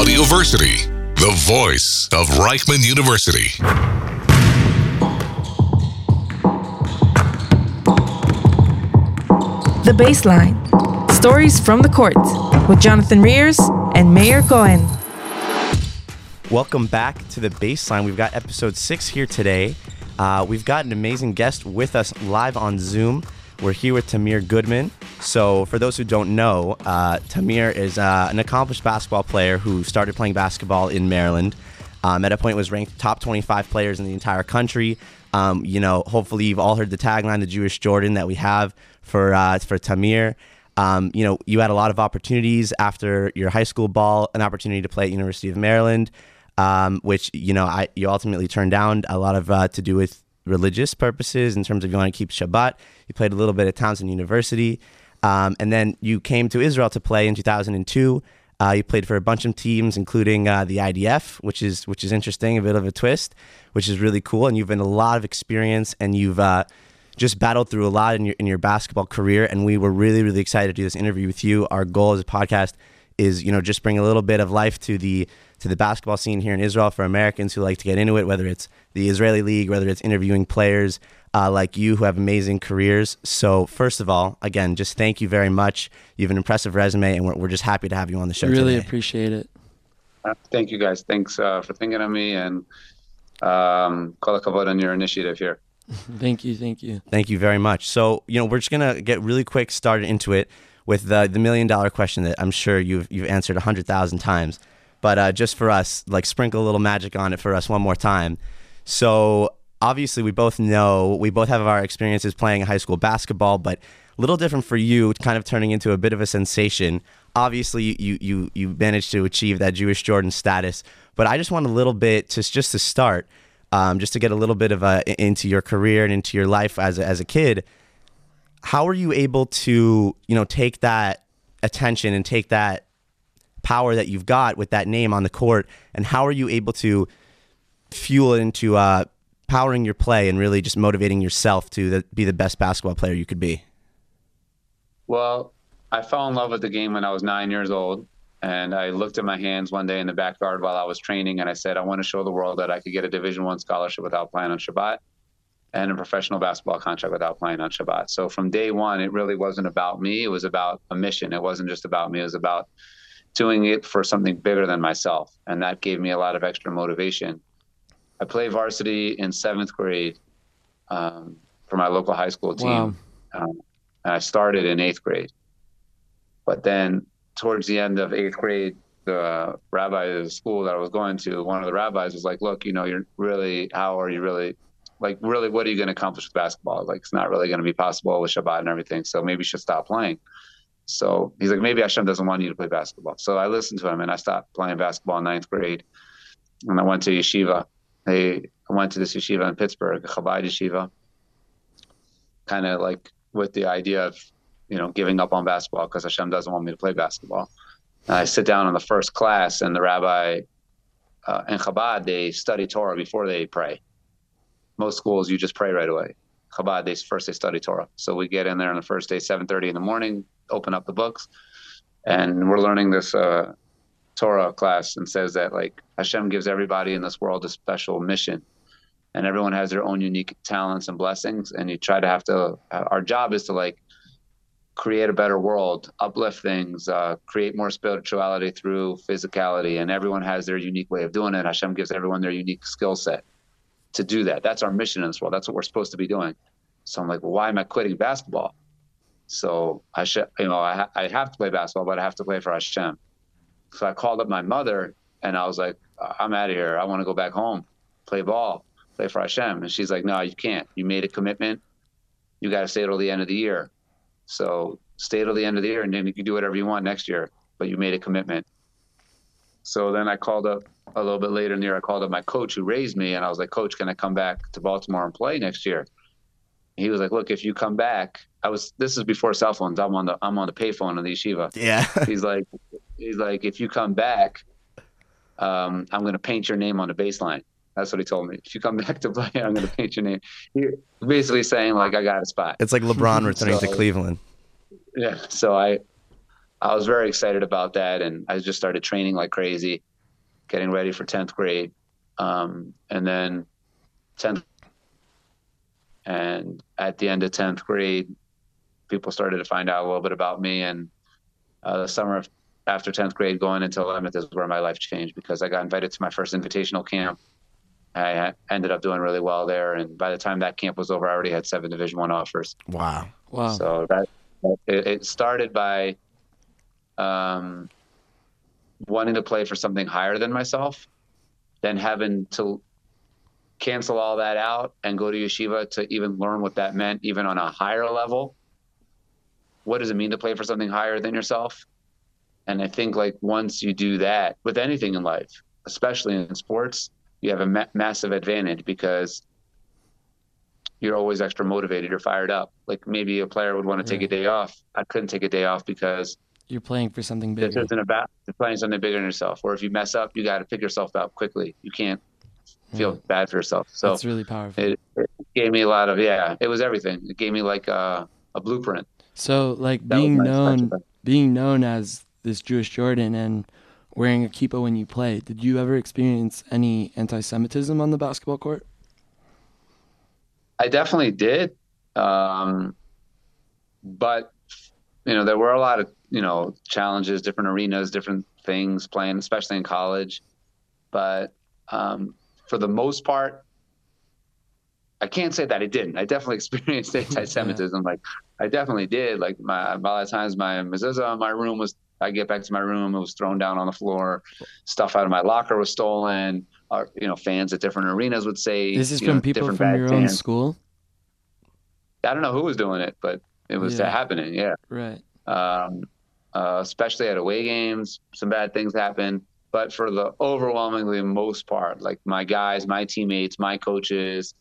Audioversity, the voice of Reichman University. The Baseline Stories from the Court with Jonathan Rears and Meir Cohen. Welcome back to the Baseline. We've got episode six here today. Uh, we've got an amazing guest with us live on Zoom. We're here with Tamir Goodman. So, for those who don't know, uh, Tamir is uh, an accomplished basketball player who started playing basketball in Maryland. Um, at a point, was ranked top 25 players in the entire country. Um, you know, hopefully, you've all heard the tagline, "The Jewish Jordan," that we have for uh, for Tamir. Um, you know, you had a lot of opportunities after your high school ball, an opportunity to play at University of Maryland, um, which you know I, you ultimately turned down. A lot of uh, to do with religious purposes in terms of you want to keep Shabbat. You played a little bit at Towson University, um, and then you came to Israel to play in 2002. Uh, you played for a bunch of teams, including uh, the IDF, which is which is interesting, a bit of a twist, which is really cool. And you've been a lot of experience, and you've uh, just battled through a lot in your in your basketball career. And we were really really excited to do this interview with you. Our goal as a podcast is you know just bring a little bit of life to the to the basketball scene here in Israel for Americans who like to get into it, whether it's the Israeli league, whether it's interviewing players uh, like you who have amazing careers. So, first of all, again, just thank you very much. You have an impressive resume, and we're, we're just happy to have you on the show. Really today. appreciate it. Uh, thank you, guys. Thanks uh, for thinking of me and um, call a kavod on your initiative here. thank you, thank you. Thank you very much. So, you know, we're just gonna get really quick started into it with the the million dollar question that I'm sure you've you've answered a hundred thousand times, but uh, just for us, like sprinkle a little magic on it for us one more time. So, obviously, we both know we both have our experiences playing high school basketball, but a little different for you, kind of turning into a bit of a sensation. Obviously, you you you managed to achieve that Jewish Jordan status, but I just want a little bit to just to start um, just to get a little bit of a, into your career and into your life as a, as a kid. How are you able to, you know, take that attention and take that power that you've got with that name on the court, and how are you able to fuel it into uh, powering your play and really just motivating yourself to the, be the best basketball player you could be? Well, I fell in love with the game when I was nine years old. And I looked at my hands one day in the backyard while I was training, and I said, I want to show the world that I could get a Division One scholarship without playing on Shabbat, and a professional basketball contract without playing on Shabbat. So from day one, it really wasn't about me; it was about a mission. It wasn't just about me; it was about doing it for something bigger than myself, and that gave me a lot of extra motivation. I played varsity in seventh grade um, for my local high school team, wow. um, and I started in eighth grade. But then towards the end of eighth grade, the rabbi of the school that I was going to, one of the rabbis was like, "Look, you know, you're really how are you really like really what are you going to accomplish with basketball? Like it's not really going to be possible with Shabbat and everything. So maybe you should stop playing." So he's like, "Maybe Hashem doesn't want you to play basketball." So I listened to him and I stopped playing basketball in ninth grade, and I went to yeshiva. I went to this yeshiva in Pittsburgh, Chabad yeshiva, kind of like with the idea of you know, giving up on basketball because Hashem doesn't want me to play basketball. And I sit down in the first class, and the rabbi uh, in Chabad they study Torah before they pray. Most schools you just pray right away. Chabad they first they study Torah. So we get in there on the first day, 7:30 in the morning, open up the books, and we're learning this uh, Torah class, and says that like Hashem gives everybody in this world a special mission, and everyone has their own unique talents and blessings, and you try to have to. Our job is to like create a better world, uplift things, uh, create more spirituality through physicality. And everyone has their unique way of doing it. Hashem gives everyone their unique skill set to do that. That's our mission in this world. That's what we're supposed to be doing. So I'm like, well, why am I quitting basketball? So I should, you know, I, ha- I have to play basketball, but I have to play for Hashem. So I called up my mother and I was like, I'm out of here. I want to go back home, play ball, play for Hashem. And she's like, no, you can't. You made a commitment. You got to stay till the end of the year. So stay till the end of the year, and then you can do whatever you want next year. But you made a commitment. So then I called up a little bit later in the year. I called up my coach who raised me, and I was like, "Coach, can I come back to Baltimore and play next year?" He was like, "Look, if you come back, I was. This is before cell phones. I'm on the I'm on the payphone in the yeshiva. Yeah. he's like, he's like, if you come back, um, I'm going to paint your name on the baseline. That's what he told me. If you come back to play, I'm going to paint your name. He's basically saying like I got a spot. It's like LeBron returning So- to Cleveland. Yeah. So I, I was very excited about that, and I just started training like crazy. getting ready for 10th grade. Um, and then 10th, and at the end of 10th grade, people started to find out a little bit about me. And uh, the summer of, after 10th grade, going into 11th is where my life changed because I got invited to my first invitational camp. I ended up doing really well there, and by the time that camp was over, I already had seven Division One offers. Wow! Wow! So that it, it started by um, wanting to play for something higher than myself, then having to cancel all that out and go to yeshiva to even learn what that meant, even on a higher level. What does it mean to play for something higher than yourself? And I think like once you do that with anything in life, especially in sports, you have a ma- massive advantage because you're always extra motivated. You're fired up. Like maybe a player would want to take a day off. I couldn't take a day off because you're playing for something bigger. This isn't about you're playing something bigger than yourself. Or if you mess up, you got to pick yourself up quickly. You can't feel yeah. bad for yourself. So it's really powerful. It, it, gave me a lot of yeah. It was everything. It gave me like a, a blueprint. So like that being known, being known as this Jewish Jordan and wearing a kippah when you play. Did you ever experience any anti-Semitism on the basketball court? I definitely did, um, but you know there were a lot of you know challenges, different arenas, different things playing, especially in college. But um, for the most part, I can't say that I didn't. I definitely experienced anti-Semitism. Like I definitely did. Like my a lot of times my mezuzah in my room was I get back to my room, it was thrown down on the floor. Stuff out of my locker was stolen. Our, you know, fans at different arenas would say. This is from know, people from your fans. own school. I don't know who was doing it, but it was yeah. happening. Yeah. Right. Um, uh, especially at away games, some bad things happen. But for the overwhelmingly most part, like my guys, my teammates, my coaches,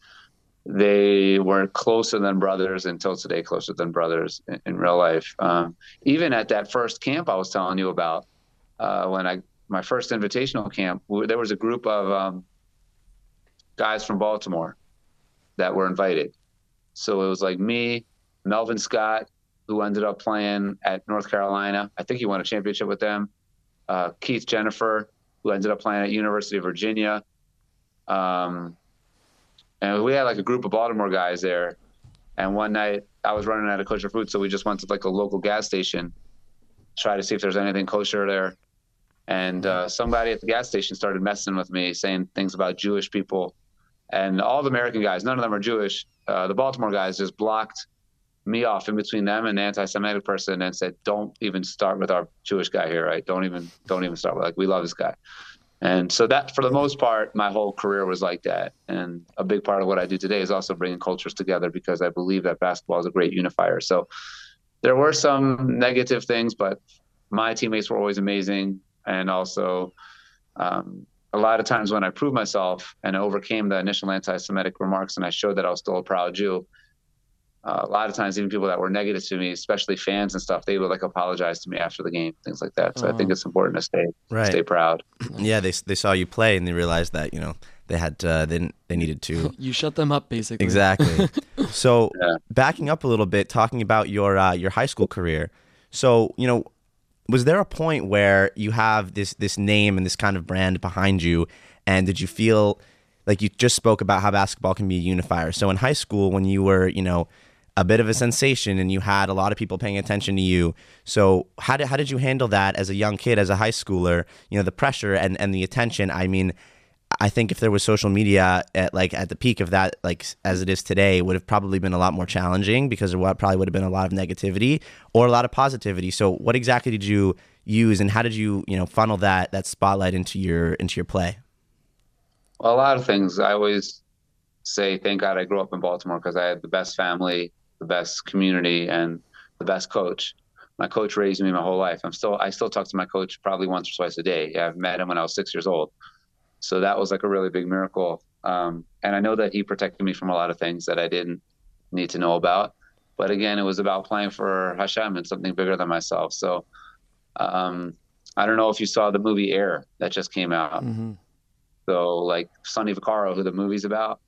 they were closer than brothers until today, closer than brothers in, in real life. Um, even at that first camp I was telling you about, uh, when I my first invitational camp, there was a group of um, guys from Baltimore that were invited. So it was like me, Melvin Scott, who ended up playing at North Carolina. I think he won a championship with them. Uh, Keith Jenifer, who ended up playing at University of Virginia. Um, and we had like a group of Baltimore guys there. And one night I was running out of kosher food, so we just went to like a local gas station, try to see if there's anything kosher there. And uh, somebody at the gas station started messing with me, saying things about Jewish people. And all the American guys, none of them are Jewish. Uh, the Baltimore guys just blocked me off in between them and the anti-Semitic person and said, "Don't even start with our Jewish guy here, right? Don't even, don't even start with like we love this guy." And so that, for the most part, my whole career was like that. And a big part of what I do today is also bringing cultures together because I believe that basketball is a great unifier. So there were some negative things, but my teammates were always amazing. And also, um, a lot of times when I proved myself and overcame the initial anti-Semitic remarks, and I showed that I was still a proud Jew, uh, a lot of times even people that were negative to me especially fans and stuff they would like apologize to me after the game things like that. So uh-huh. i think it's important to stay right. stay proud. Yeah they, they saw you play and they realized that you know they had uh, they, they needed to you shut them up basically. Exactly. So yeah. backing up a little bit talking about your uh, your high school career. So you know was there a point where you have this this name and this kind of brand behind you? And did you feel like you just spoke about how basketball can be a unifier? So in high school when you were you know a bit of a sensation and you had a lot of people paying attention to you. So how did how did you handle that as a young kid, as a high schooler? You know, the pressure and, and the attention. I mean, I think if there was social media at like at the peak of that, like as it is today, would have probably been a lot more challenging because there probably would have been a lot of negativity or a lot of positivity. So what exactly did you use and how did you, you know, funnel that that spotlight into your into your play? Well, a lot of things. I always say, thank God I grew up in Baltimore because I had the best family the best community and the best coach. My coach raised me my whole life. I'm still I still talk to my coach probably once or twice a day. I've met him when I was six years old, so that was like a really big miracle. Um, and I know that he protected me from a lot of things that I didn't need to know about. But again, it was about playing for Hashem and something bigger than myself. So um, I don't know if you saw the movie Air that just came out. Mm-hmm. So like Sonny Vaccaro, who the movie's about,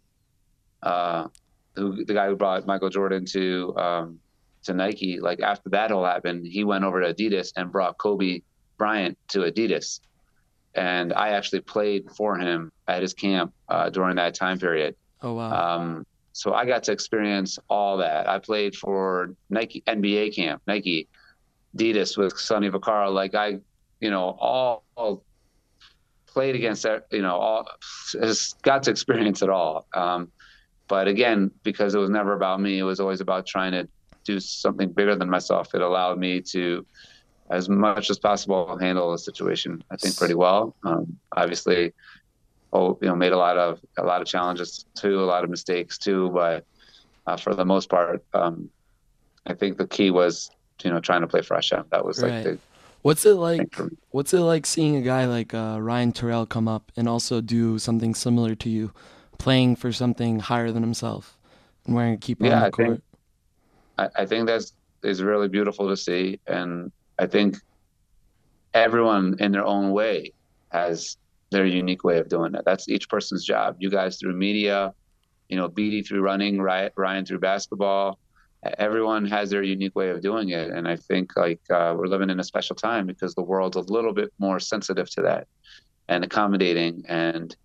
uh, who the guy who brought Michael Jordan to um, to Nike, like after that all happened, he went over to Adidas and brought Kobe Bryant to Adidas. and I actually played for him at his camp uh, during that time period. Oh wow! Um, so I got to experience all that. I played for Nike NBA camp, Nike, Adidas with Sonny Vaccaro. Like I, you know, all, all played against that. You know, all has got to experience it all. Um, but again, because it was never about me, it was always about trying to do something bigger than myself. It allowed me to as much as possible handle the situation. I think pretty well. Um, obviously, oh, you know, made a lot of a lot of challenges too, a lot of mistakes too. But uh, for the most part, um, I think the key was you know trying to play for Hashem. That was right. like the What's it like? What's it like seeing a guy like uh, Ryan Turell come up and also do something similar to you, playing for something higher than himself and wearing a kippah yeah, on the I court? Think, I, I think that's is really beautiful to see, and I think everyone in their own way has their unique way of doing it. That's each person's job. You guys through media, you know, BD through running, Ryan through basketball. Everyone has their unique way of doing it, and I think like uh, we're living in a special time because the world's a little bit more sensitive to that and accommodating and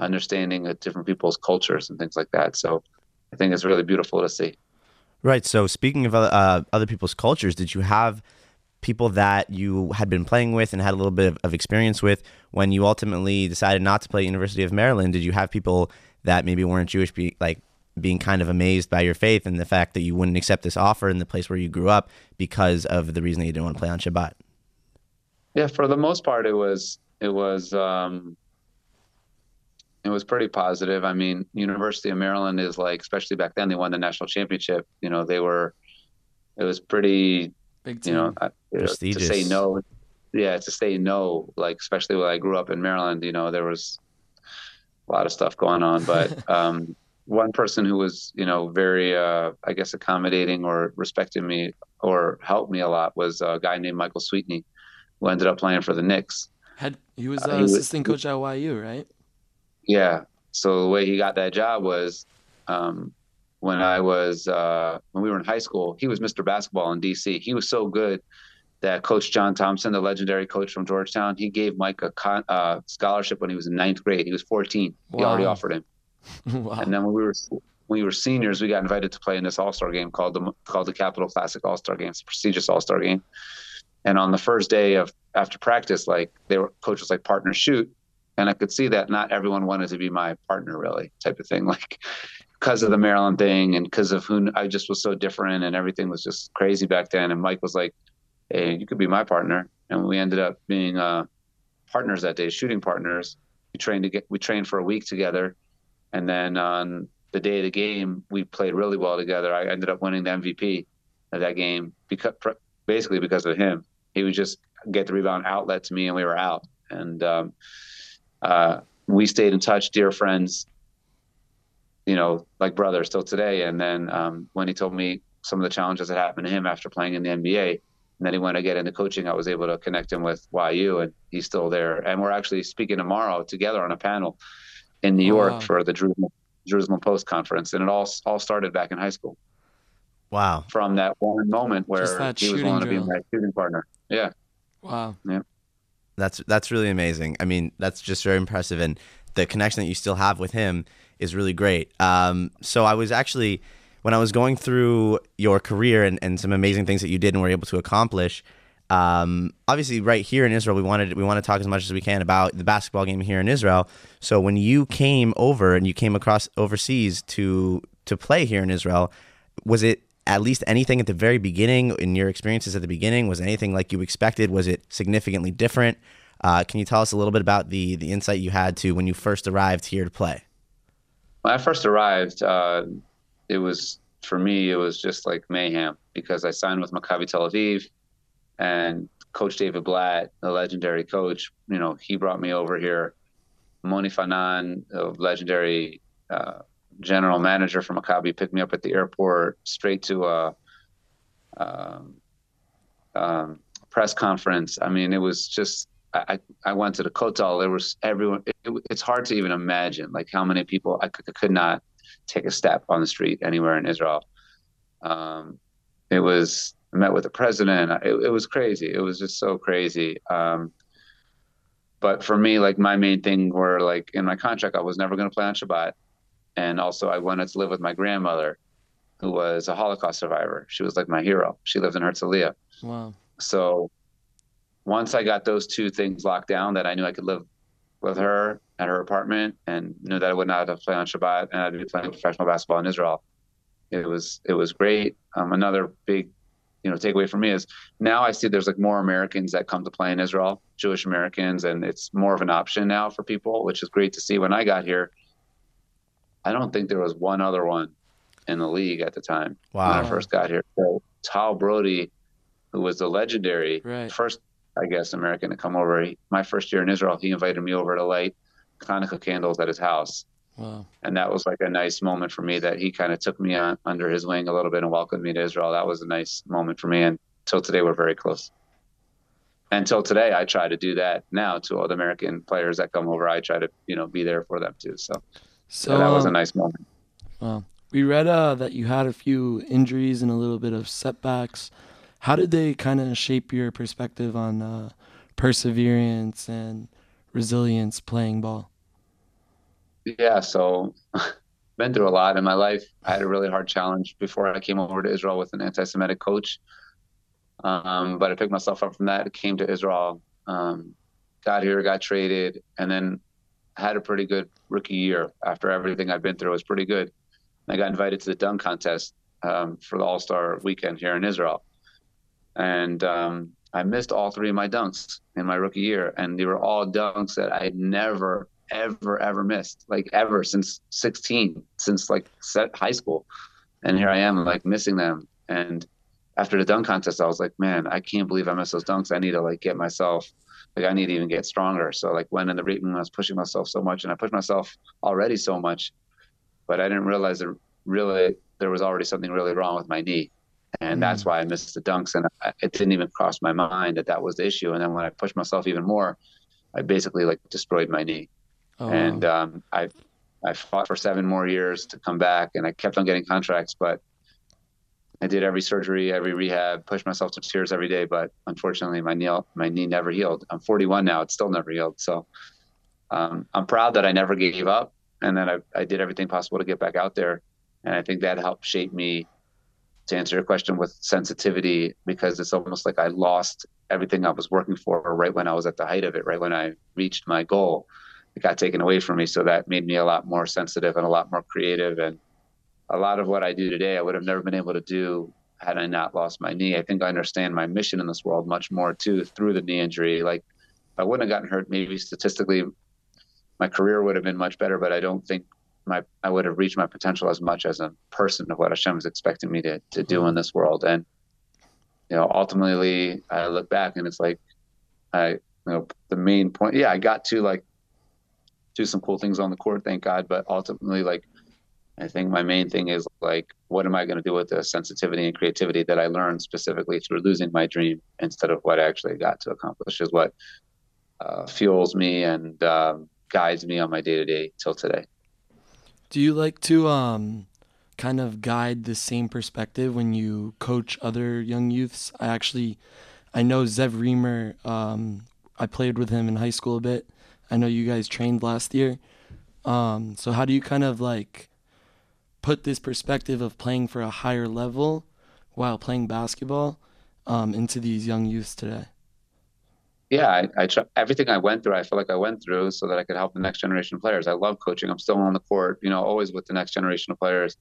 understanding of different people's cultures and things like that. So I think it's really beautiful to see. Right. So speaking of uh, other people's cultures, did you have people that you had been playing with and had a little bit of, of experience with when you ultimately decided not to play University of Maryland? Did you have people that maybe weren't Jewish, be, like being kind of amazed by your faith and the fact that you wouldn't accept this offer in the place where you grew up because of the reason that you didn't want to play on Shabbat? Yeah, for the most part, it was it was um, it was pretty positive. I mean, University of Maryland is like, especially back then, they won the national championship. You know, they were. It was pretty. Big team. You know, to say no. Yeah, to say no, like especially when I grew up in Maryland, you know, there was a lot of stuff going on. But um, one person who was, you know, very, uh, I guess, accommodating or respected me or helped me a lot was a guy named Michael Sweetney, who ended up playing for the Knicks. Had he was uh, assistant was, coach at YU, right? Yeah. So the way he got that job was um, when I was uh, when we were in high school. He was Mr. Basketball in DC. He was so good that Coach John Thompson, the legendary coach from Georgetown, he gave Mike a con- uh, scholarship when he was in ninth grade. He was 14. Wow. He already offered him. wow. And then when we were when we were seniors, we got invited to play in this All Star game called the called the Capital Classic All Star Game. It's a prestigious All Star game. And on the first day of after practice, like they were coach was like partner shoot, and I could see that not everyone wanted to be my partner, really, type of thing. Like because of the Maryland thing and because of who I just was so different and everything was just crazy back then. And Mike was like, "Hey, you could be my partner," and we ended up being uh, partners that day, shooting partners. We trained to get we trained for a week together, and then on the day of the game, we played really well together. I ended up winning the MVP of that game because basically because of him. He would just get the rebound outlet to me, and we were out. And um, uh, we stayed in touch, dear friends, you know, like brothers till today. And then um, when he told me some of the challenges that happened to him after playing in the NBA, and then he went to get into coaching, I was able to connect him with YU, and he's still there. And we're actually speaking tomorrow together on a panel in New York wow. for the Jerusalem, Jerusalem Post conference, and it all all started back in high school. Wow! From that one moment where he was willing drill. to be my shooting partner. Yeah. Wow. Yeah. That's that's really amazing. I mean, that's just very impressive, and the connection that you still have with him is really great. Um, so I was actually when I was going through your career and, and some amazing things that you did and were able to accomplish. Um, obviously, right here in Israel, we wanted we want to talk as much as we can about the basketball game here in Israel. So when you came over and you came across overseas to to play here in Israel, was it at least anything at the very beginning in your experiences at the beginning? Was anything like you expected? Was it significantly different? Uh, can you tell us a little bit about the the insight you had to when you first arrived here to play? When i first arrived uh, it was for me it was just like mayhem because i signed with maccabi tel aviv and coach david blatt the legendary coach you know he brought me over here. Moni fanan a legendary uh, general manager from Maccabi picked me up at the airport straight to a, um, um, press conference. I mean, it was just I, I went to the Kotel. There was everyone. It, it, it's hard to even imagine like how many people I could, could not take a step on the street anywhere in Israel. Um, it was I met with the president. It, it, was crazy. It was just so crazy. Um, but for me, like my main thing were like in my contract, I was never going to play on Shabbat, and also I wanted to live with my grandmother, who was a Holocaust survivor. She was like my hero. She lived in Herzliya. Wow. So once I got those two things locked down, that I knew I could live with her at her apartment and knew that I would not have to play on Shabbat and I'd be playing professional basketball in Israel. It was it was great. Um, another big, you know, takeaway for me is now I see there's like more Americans that come to play in Israel, Jewish Americans, and it's more of an option now for people, which is great to see. When I got here, I don't think there was one other one in the league at the time wow. when I first got here. So Tal Brody, who was the legendary right. first I guess, American to come over. He, my first year in Israel, he invited me over to light Hanukkah candles at his house. Wow. And that was like a nice moment for me that he kind of took me on, under his wing a little bit and welcomed me to Israel. That was a nice moment for me. And till today, we're very close. Until today, I try to do that now to all the American players that come over. I try to, you know, be there for them too. So, so yeah, that was a nice moment. Wow. We read uh, that you had a few injuries and a little bit of setbacks. How did they kind of shape your perspective on uh, perseverance and resilience playing ball? Yeah, so been through a lot in my life. I had a really hard challenge before I came over to Israel with an anti-Semitic coach. Um, but I picked myself up from that. Came to Israel, um, got here, got traded, and then had a pretty good rookie year. After everything I've been through, it was pretty good. I got invited to the dunk contest um, for the All Star weekend here in Israel and um, I missed all three of my dunks in my rookie year, and they were all dunks that I had never, ever, ever missed, like ever since 16, since like set high school, and here I am like missing them. And after the dunk contest, I was like, man, I can't believe I missed those dunks. I need to like get myself, like I need to even get stronger. So like when in the when I was pushing myself so much, and I pushed myself already so much, but I didn't realize that really there was already something really wrong with my knee and that's mm. why I missed the dunks. And I, it didn't even cross my mind that that was the issue. And then when I pushed myself even more, I basically like destroyed my knee. Oh, and um, I I fought for seven more years to come back, and I kept on getting contracts, but I did every surgery, every rehab, pushed myself to tears every day. But unfortunately, my knee my knee never healed. I'm 41 now; it's still never healed. So um, I'm proud that I never gave up, and that I, I did everything possible to get back out there. And I think that helped shape me to answer your question with sensitivity because it's almost like I lost everything I was working for right when I was at the height of it, right when I reached my goal. It got taken away from me. So that made me a lot more sensitive and a lot more creative. And a lot of what I do today, I would have never been able to do had I not lost my knee. I think I understand my mission in this world much more too through the knee injury. Like if I wouldn't have gotten hurt, maybe statistically my career would have been much better, but I don't think my I would have reached my potential as much as a person of what Hashem is expecting me to to do in this world. And you know, ultimately, I look back and it's like, I you know the main point. Yeah, I got to like do some cool things on the court, thank God. But ultimately, like I think my main thing is like, what am I going to do with the sensitivity and creativity that I learned specifically through losing my dream instead of what I actually got to accomplish is what uh, fuels me and um, guides me on my day to day till today. Do you like to um, kind of guide the same perspective when you coach other young youths? I actually, I know Zev Reamer. Um, I played with him in high school a bit. I know you guys trained last year. Um, so how do you kind of like put this perspective of playing for a higher level while playing basketball um, into these young youths today? yeah, I, I everything I went through, I feel like I went through so that I could help the next generation of players. I love coaching. I'm still on the court, you know, always with the next generation of players.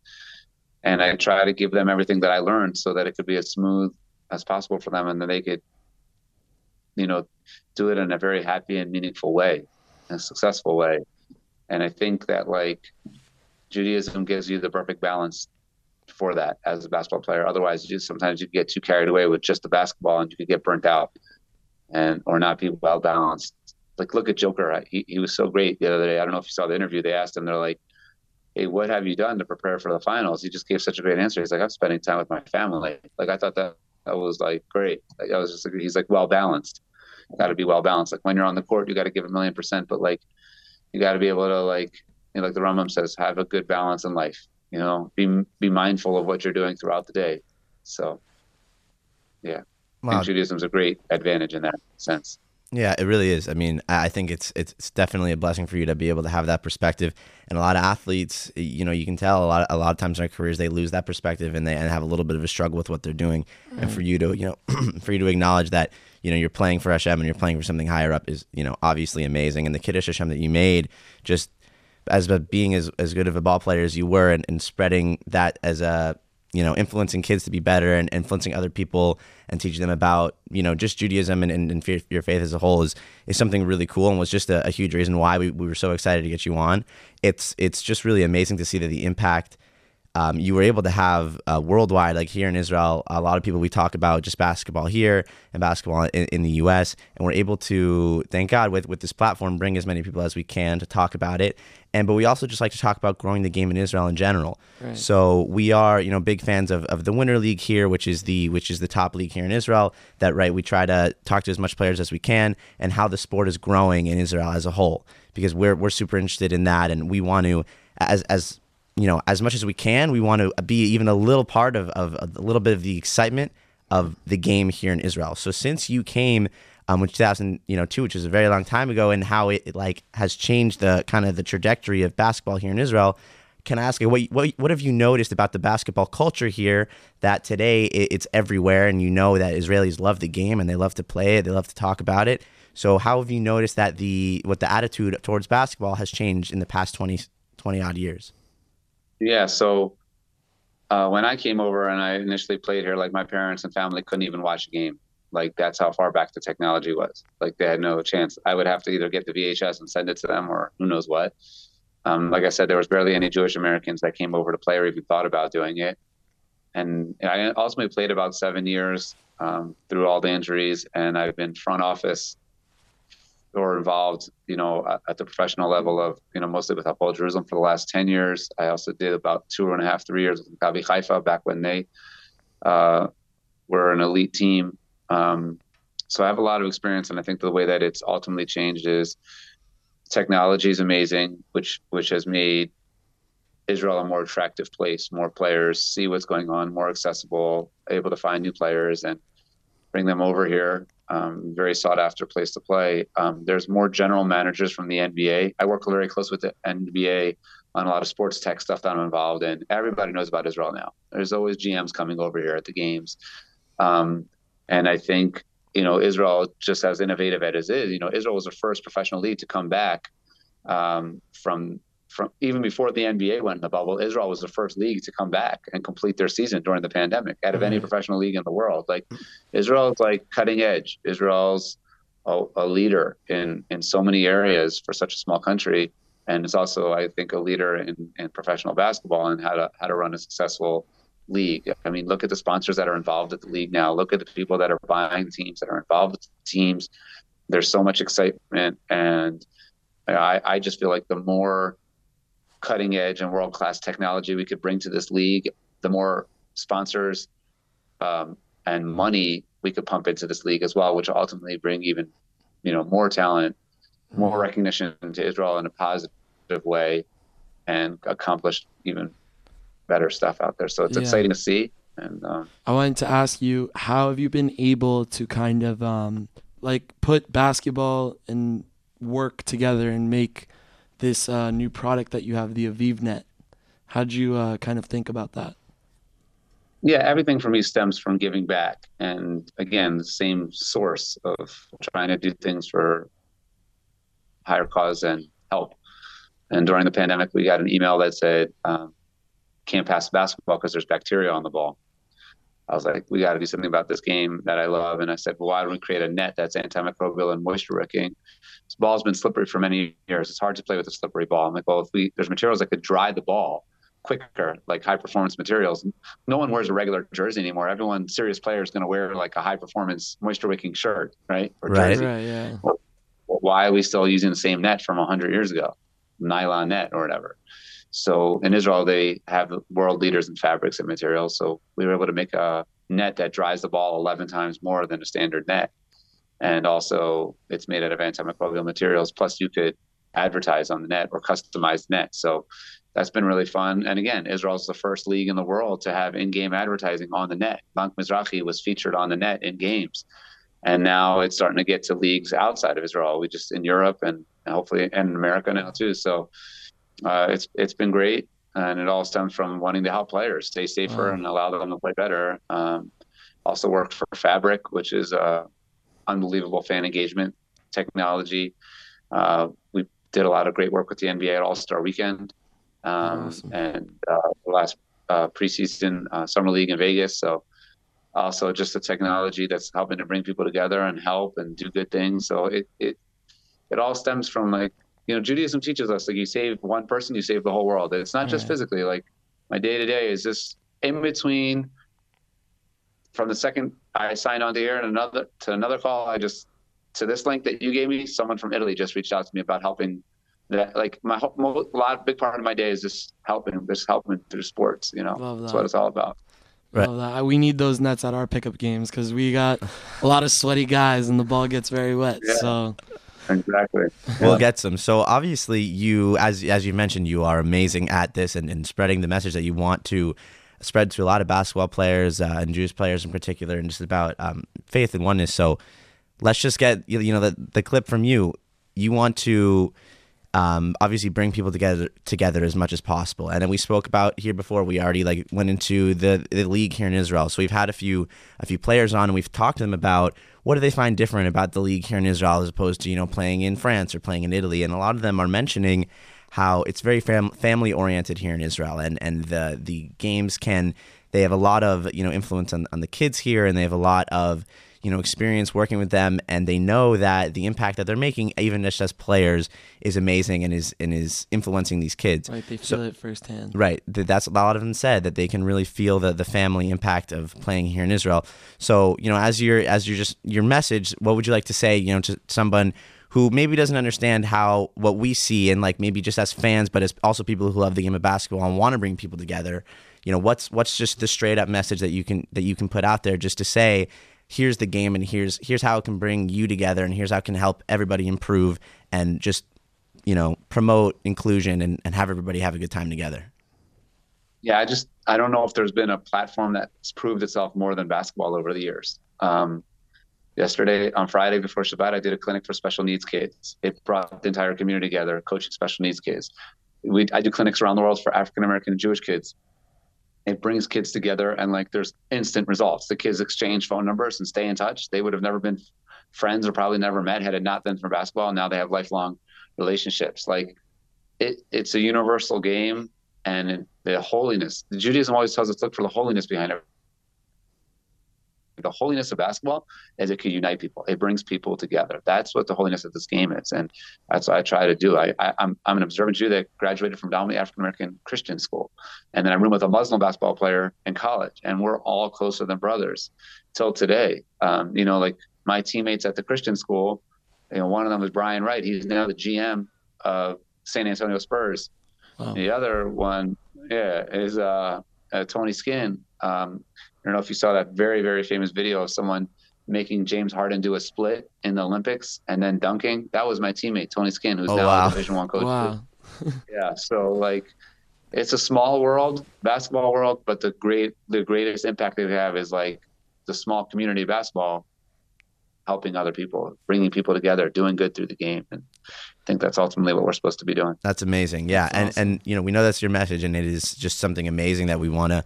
And I try to give them everything that I learned so that it could be as smooth as possible for them and that they could, you know, do it in a very happy and meaningful way, a successful way. And I think that like Judaism gives you the perfect balance for that as a basketball player. Otherwise, you sometimes you get too carried away with just the basketball and you could get burnt out and or not be well balanced. Like look at Joker. He he was so great the other day. I don't know if you saw the interview. They asked him. They're like, "Hey, what have you done to prepare for the finals?" He just gave such a great answer. He's like, "I'm spending time with my family." Like I thought that that was like great. Like, I was just like, he's like well balanced. Got to be well balanced. Like when you're on the court, you got to give a million percent, but like you got to be able to like you know, like the Rambam says, have a good balance in life. You know, be be mindful of what you're doing throughout the day. So, yeah. Wow. And Judaism's a great advantage in that sense. Yeah, it really is. I mean, I think it's it's definitely a blessing for you to be able to have that perspective. And a lot of athletes, you know, you can tell a lot a lot of times in their careers they lose that perspective and they and have a little bit of a struggle with what they're doing. And for you to, you know, for you to acknowledge that, you know, you're playing for Hashem and you're playing for something higher up is, you know, obviously amazing. And the Kiddush Hashem that you made, just as being as, as good of a ball player as you were and, and spreading that as a you know, influencing kids to be better and influencing other people and teaching them about, you know, just Judaism and, and, and your faith as a whole is, is something really cool and was just a, a huge reason why we, we were so excited to get you on. It's, it's just really amazing to see that the impact um, you were able to have uh, worldwide, like here in Israel, a lot of people we talk about just basketball here and basketball in, in, the U.S. And we're able to, thank God, with with this platform, bring as many people as we can to talk about it. And but we also just like to talk about growing the game in Israel in general. Right. So we are, you know, big fans of, of the Winner League here, which is the which is the top league here in Israel. That right, we try to talk to as much players as we can and how the sport is growing in Israel as a whole because we're we're super interested in that and we want to as as you know, as much as we can, we want to be even a little part of, of, a little bit of the excitement of the game here in Israel. So since you came, um, in 2000, you know, two, which is a very long time ago, and how it, it, like has changed the kind of the trajectory of basketball here in Israel. Can I ask you what, what what have you noticed about the basketball culture here that today it, it's everywhere, and you know that Israelis love the game and they love to play it, they love to talk about it. So how have you noticed that the what the attitude towards basketball has changed in the past 20, 20 odd years? Yeah. So uh, when I came over and I initially played here, like my parents and family couldn't even watch a game. Like that's how far back the technology was. Like they had no chance. I would have to either get the VHS and send it to them, or who knows what. Um, like I said, there was barely any Jewish Americans that came over to play or even thought about doing it. And I ultimately played about seven years um, through all the injuries, and I've been front office or involved, you know, at the professional level of, you know, mostly with Hapoel Jerusalem for the last 10 years. I also did about two and a half, three years with Maccabi Haifa back when they uh, were an elite team. Um, so I have a lot of experience, and I think the way that it's ultimately changed is technology is amazing, which which has made Israel a more attractive place. More players see what's going on, more accessible, able to find new players and bring them over here um, very sought after place to play. Um, there's more general managers from the NBA. I work very close with the NBA on a lot of sports tech stuff that I'm involved in. Everybody knows about Israel now. There's always GMs coming over here at the games. Um, and I think, you know, Israel, just as innovative as it is, you know, Israel was the first professional league to come back um, from from even before the NBA went in the bubble, Israel was the first league to come back and complete their season during the pandemic out of any professional league in the world. Like mm. Israel is like cutting edge. Israel's a, a, leader in in so many areas for such a small country, and it's also, I think, a leader in, in professional basketball and how to how to run a successful league. I mean, look at the sponsors that are involved at the league now. Look at the people that are buying teams that are involved with teams. There's so much excitement, and I, I just feel like the more cutting edge and world class technology we could bring to this league, the more sponsors um, and money we could pump into this league as well, which will ultimately bring even, you know, more talent, more recognition to Israel in a positive way, and accomplish even better stuff out there. So it's yeah. exciting to see. And um, I wanted to ask you, how have you been able to kind of um, like put basketball and work together and make this uh, new product that you have, the AvivNet. How'd you uh, kind of think about that? Yeah, everything for me stems from giving back, and again, the same source of trying to do things for higher cause and help. And during the pandemic, we got an email that said, um, "Can't pass the basketball because there's bacteria on the ball." I was like, we got to do something about this game that I love. And I said, well, why don't we create a net that's antimicrobial and moisture wicking? This ball's been slippery for many years. It's hard to play with a slippery ball. I'm like, well, if we there's materials that could dry the ball quicker, like high performance materials. No one wears a regular jersey anymore. Everyone, serious player, is going to wear like a high performance moisture wicking shirt, right? Or right. Jersey. right. Yeah. Well, why are we still using the same net from 100 years ago, nylon net or whatever? So in Israel, they have world leaders in fabrics and materials. So we were able to make a net that dries the ball 11 times more than a standard net. And also, it's made out of antimicrobial materials. Plus, you could advertise on the net or customize the net. So that's been really fun. And again, Israel's the first league in the world to have in-game advertising on the net. Bank Mizrahi was featured on the net in games. And now it's starting to get to leagues outside of Israel. We just in Europe and hopefully and in America now too. So uh, it's it's been great, and it all stems from wanting to help players stay safer and allow them to play better. Um, also work for Fabric, which is a unbelievable fan engagement technology. Uh, we did a lot of great work with the NBA at All Star Weekend, um, awesome. and uh, the last uh, preseason uh, summer league in Vegas. So also just the technology that's helping to bring people together and help and do good things. So it it it all stems from like you know Judaism teaches us like you save one person, you save the whole world. It's not just physically. Like my day to day is just in between. From the second I signed on to here and another to another call, I just to this link that you gave me. Someone from Italy just reached out to me about helping that like my whole, a lot big part of my day is just helping just helping through sports you know that's what it's all about Right. Love We need those nets at our pickup games because we got a lot of sweaty guys and the ball gets very wet. Yeah. So exactly. We'll get some. So obviously, you as as you mentioned, you are amazing at this and, and spreading the message that you want to spread to a lot of basketball players uh, and Jewish players in particular, and just about um, faith and oneness. So let's just get you know the the clip from you. You want to um, obviously bring people together together as much as possible. And then we spoke about here before. We already like went into the the league here in Israel. So we've had a few a few players on, and we've talked to them about what do they find different about the league here in Israel as opposed to you know playing in France or playing in Italy. And a lot of them are mentioning how it's very fam- family oriented here in Israel, and and the the games can they have a lot of you know influence on, on the kids here, and they have a lot of you know experience working with them, and they know that the impact that they're making, even just as players, is amazing and is and is influencing these kids. Right, they feel so, it firsthand. Right, that's a lot of them said that they can really feel the the family impact of playing here in Israel. So you know, as your as your just your message, what would you like to say? You know, to someone who maybe doesn't understand how what we see and like maybe just as fans but as also people who love the game of basketball and want to bring people together you know what's what's just the straight up message that you can that you can put out there just to say here's the game and here's here's how it can bring you together and here's how it can help everybody improve and just you know promote inclusion and, and have everybody have a good time together. Yeah i just i don't know if there's been a platform that's proved itself more than basketball over the years. Um, yesterday on friday before shabbat i did a clinic for special needs kids. It brought the entire community together coaching special needs kids. We, i do clinics around the world for african american and jewish kids it brings kids together and like there's instant results. The kids exchange phone numbers and stay in touch. They would have never been friends or probably never met had it not been for basketball. And Now they have lifelong relationships. Like it, it's a universal game and the holiness. Judaism always tells us look for the holiness behind it the holiness of basketball is it can unite people. It brings people together. That's what the holiness of this game is, and that's what I try to do. I, I am I'm an observant Jew that graduated from dominantly African American Christian school, and then I room with a Muslim basketball player in college, and we're all closer than brothers till today. Um, you know, like my teammates at the Christian school, you know, one of them was Brian Wright. He's now the GM of San Antonio Spurs. Wow. The other one, yeah, is uh, uh, Tony Skinn. Um, I don't know if you saw that very, very famous video of someone making James Harden do a split in the Olympics and then dunking. That was my teammate Tony Skinn, who's oh, now wow. a Division One coach. Wow. yeah, so like it's a small world, basketball world, but the great, the greatest impact they have is like the small community of basketball, helping other people, bringing people together, doing good through the game, and I think that's ultimately what we're supposed to be doing. That's amazing. Yeah, that's and awesome. and you know we know that's your message, and it is just something amazing that we want to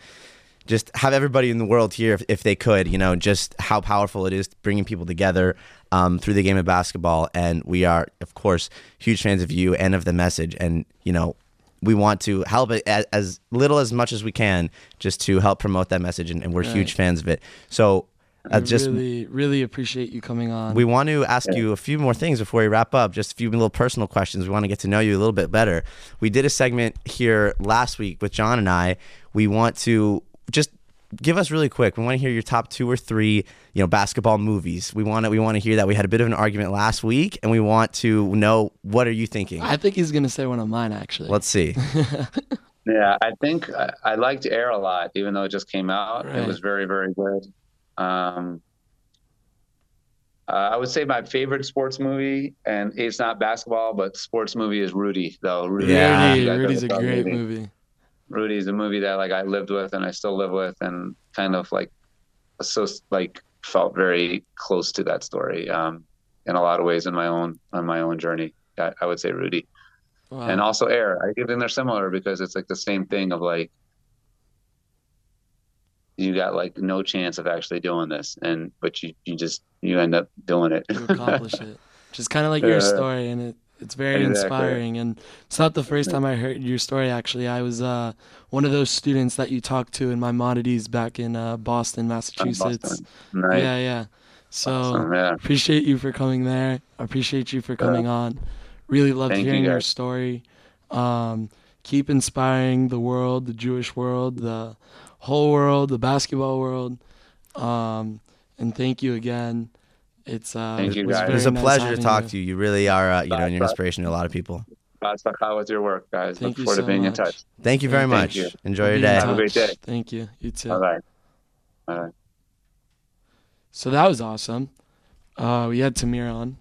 just have everybody in the world here if, if they could you know just how powerful it is bringing people together um, through the game of basketball and we are of course huge fans of you and of the message and you know we want to help it as, as little as much as we can just to help promote that message and, and we're right. huge fans of it so uh, just really, really appreciate you coming on. We want to ask you a few more things before we wrap up. Just a few little personal questions. We want to get to know you a little bit better. We did a segment here last week with John and I. We want to just give us really quick. We want to hear your top two or three, you know, basketball movies. We want to we want to hear that. We had a bit of an argument last week, and we want to know what are you thinking. I think he's gonna say one of mine actually. Let's see. yeah, I think I, I, liked Air a lot, even though it just came out. Right. It was very very good. Um, uh, I would say my favorite sports movie, and it's not basketball, but sports movie is Rudy, though. Rudy, yeah, Rudy, Rudy's a great movie. movie. Rudy is a movie that like I lived with and I still live with, and kind of like so like felt very close to that story um, in a lot of ways in my own on my own journey. I, I would say Rudy, Wow. and also Air. I think they're similar because it's like the same thing of like you got like no chance of actually doing this, and but you you just you end up doing it. you accomplish it. Just kind of like your story, and it it's very Exactly. inspiring. And it's not the first time I heard your story. Actually, I was uh, one of those students that you talked to in my Maimonides back in uh, Boston, Massachusetts. Boston. Nice. Yeah, yeah. So Awesome, yeah. appreciate you for coming there. I appreciate you for coming on. Really loved Thank you, hearing your story. Um, keep inspiring the world, the Jewish world, the whole world, the basketball world. Um, and thank you again. It's uh, Thank you, guys. It was a nice pleasure to talk you. to you. You really are, uh, you know, you're an inspiration to a lot of people. Best luck with your work, guys. Thank Look you forward so to being in much. touch. Thank you very Thank much. you. Enjoy We'll your day. Have a great day. Thank you. You too. Bye bye. Bye. So that was awesome. Uh, we had Tamir on.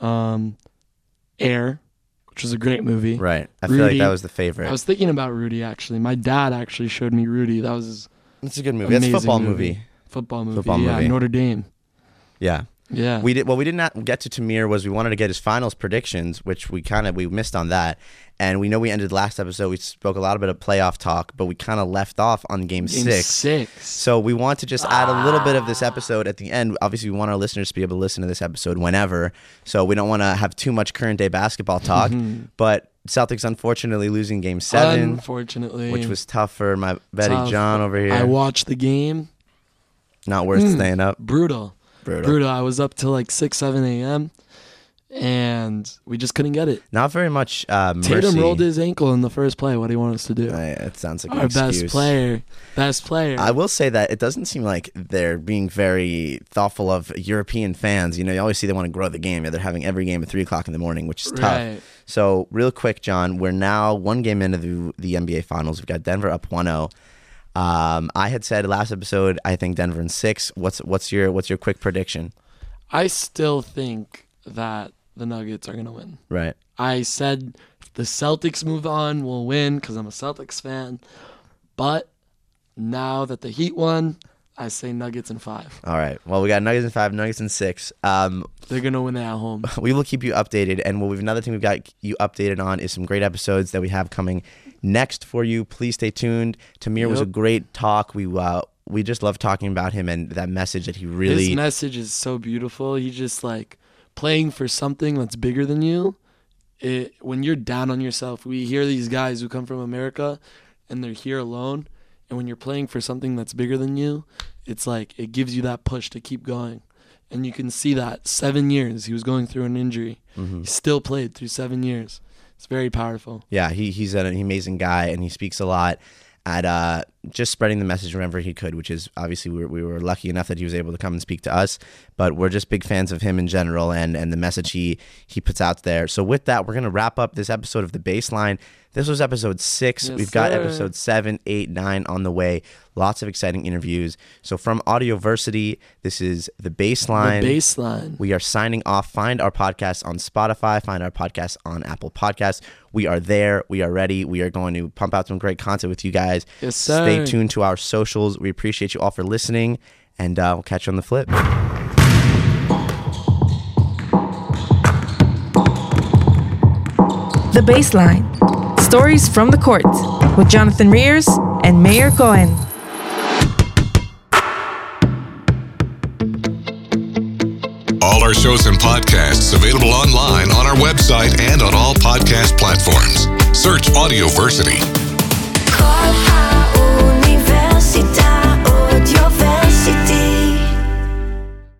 Um, Air, which was a great movie. Right. I feel like that was the favorite. I was thinking about Rudy actually. My dad actually showed me Rudy. That was his it's a good movie. It's a football movie. movie. football movie. Football yeah, movie. Notre Dame. Yeah. Yeah. We did. What we did not get to Tamir was we wanted to get his finals predictions, which we kind of we missed on that. And we know we ended last episode. We spoke a lot about of playoff talk, but we kind of left off on game, Game six. six. So we want to just add a little bit of this episode at the end. Obviously, we want our listeners to be able to listen to this episode whenever. So we don't want to have too much current day basketball talk. Mm-hmm. But Celtics unfortunately losing game seven, Unfortunately, which was tough for my Betty Tough. Jon over here. I watched the game. Not worth mm. staying up. Brutal. Brutal. Brutal. I was up till like six, seven a.m. and we just couldn't get it. Not very much uh, mercy. Tatum rolled his ankle in the first play. What do you want us to do? It sounds like Our best player, best player. I will say that it doesn't seem like they're being very thoughtful of European fans. You know, you always see they want to grow the game. Yeah, they're having every game at three o'clock in the morning, which is tough. Right. So, real quick, Jon, we're now one game into the, the NBA Finals. We've got Denver up 1-0. Um, I had said last episode, I think Denver in six. What's what's your what's your quick prediction? I still think that the Nuggets are gonna win. Right. I said the Celtics move on, we'll win because I'm a Celtics fan. But now that the Heat won, I say Nuggets in five. All right. Well, we got Nuggets in five, Nuggets in six. Um, They're gonna win at home. we will keep you updated. And what we've another thing we've got you updated on is some great episodes that we have coming next for you. Please stay tuned. Tamir was a great talk. We uh, we just love talking about him and that message that he really His message is so beautiful. He just like playing for something that's bigger than you. It when you're down on yourself, we hear these guys who come from America and they're here alone. And when you're playing for something that's bigger than you, it's like it gives you that push to keep going. And you can see that seven years he was going through an injury. He still played through seven years. It's very powerful. Yeah, he, he's an amazing guy and he speaks a lot at uh, just spreading the message whenever he could, which is obviously we were, we were lucky enough that he was able to come and speak to us. But we're just big fans of him in general and, and the message he, he puts out there. So, with that, we're going to wrap up this episode of The Baseline. This was episode six. Yes, We've got sir. episode seven, eight, nine on the way. Lots of exciting interviews. So, from Audioversity, this is The Baseline. The baseline. We are signing off. Find our podcast on Spotify. Find our podcast on Apple Podcasts. We are there. We are ready. We are going to pump out some great content with you guys. Yes, Stay sir. tuned to our socials. We appreciate you all for listening, and uh, we'll catch you on the flip. The Baseline. Stories from the court with Jonathan Rears and Meir Cohen. All our shows and podcasts available online on our website and on all podcast platforms. Search Audioversity.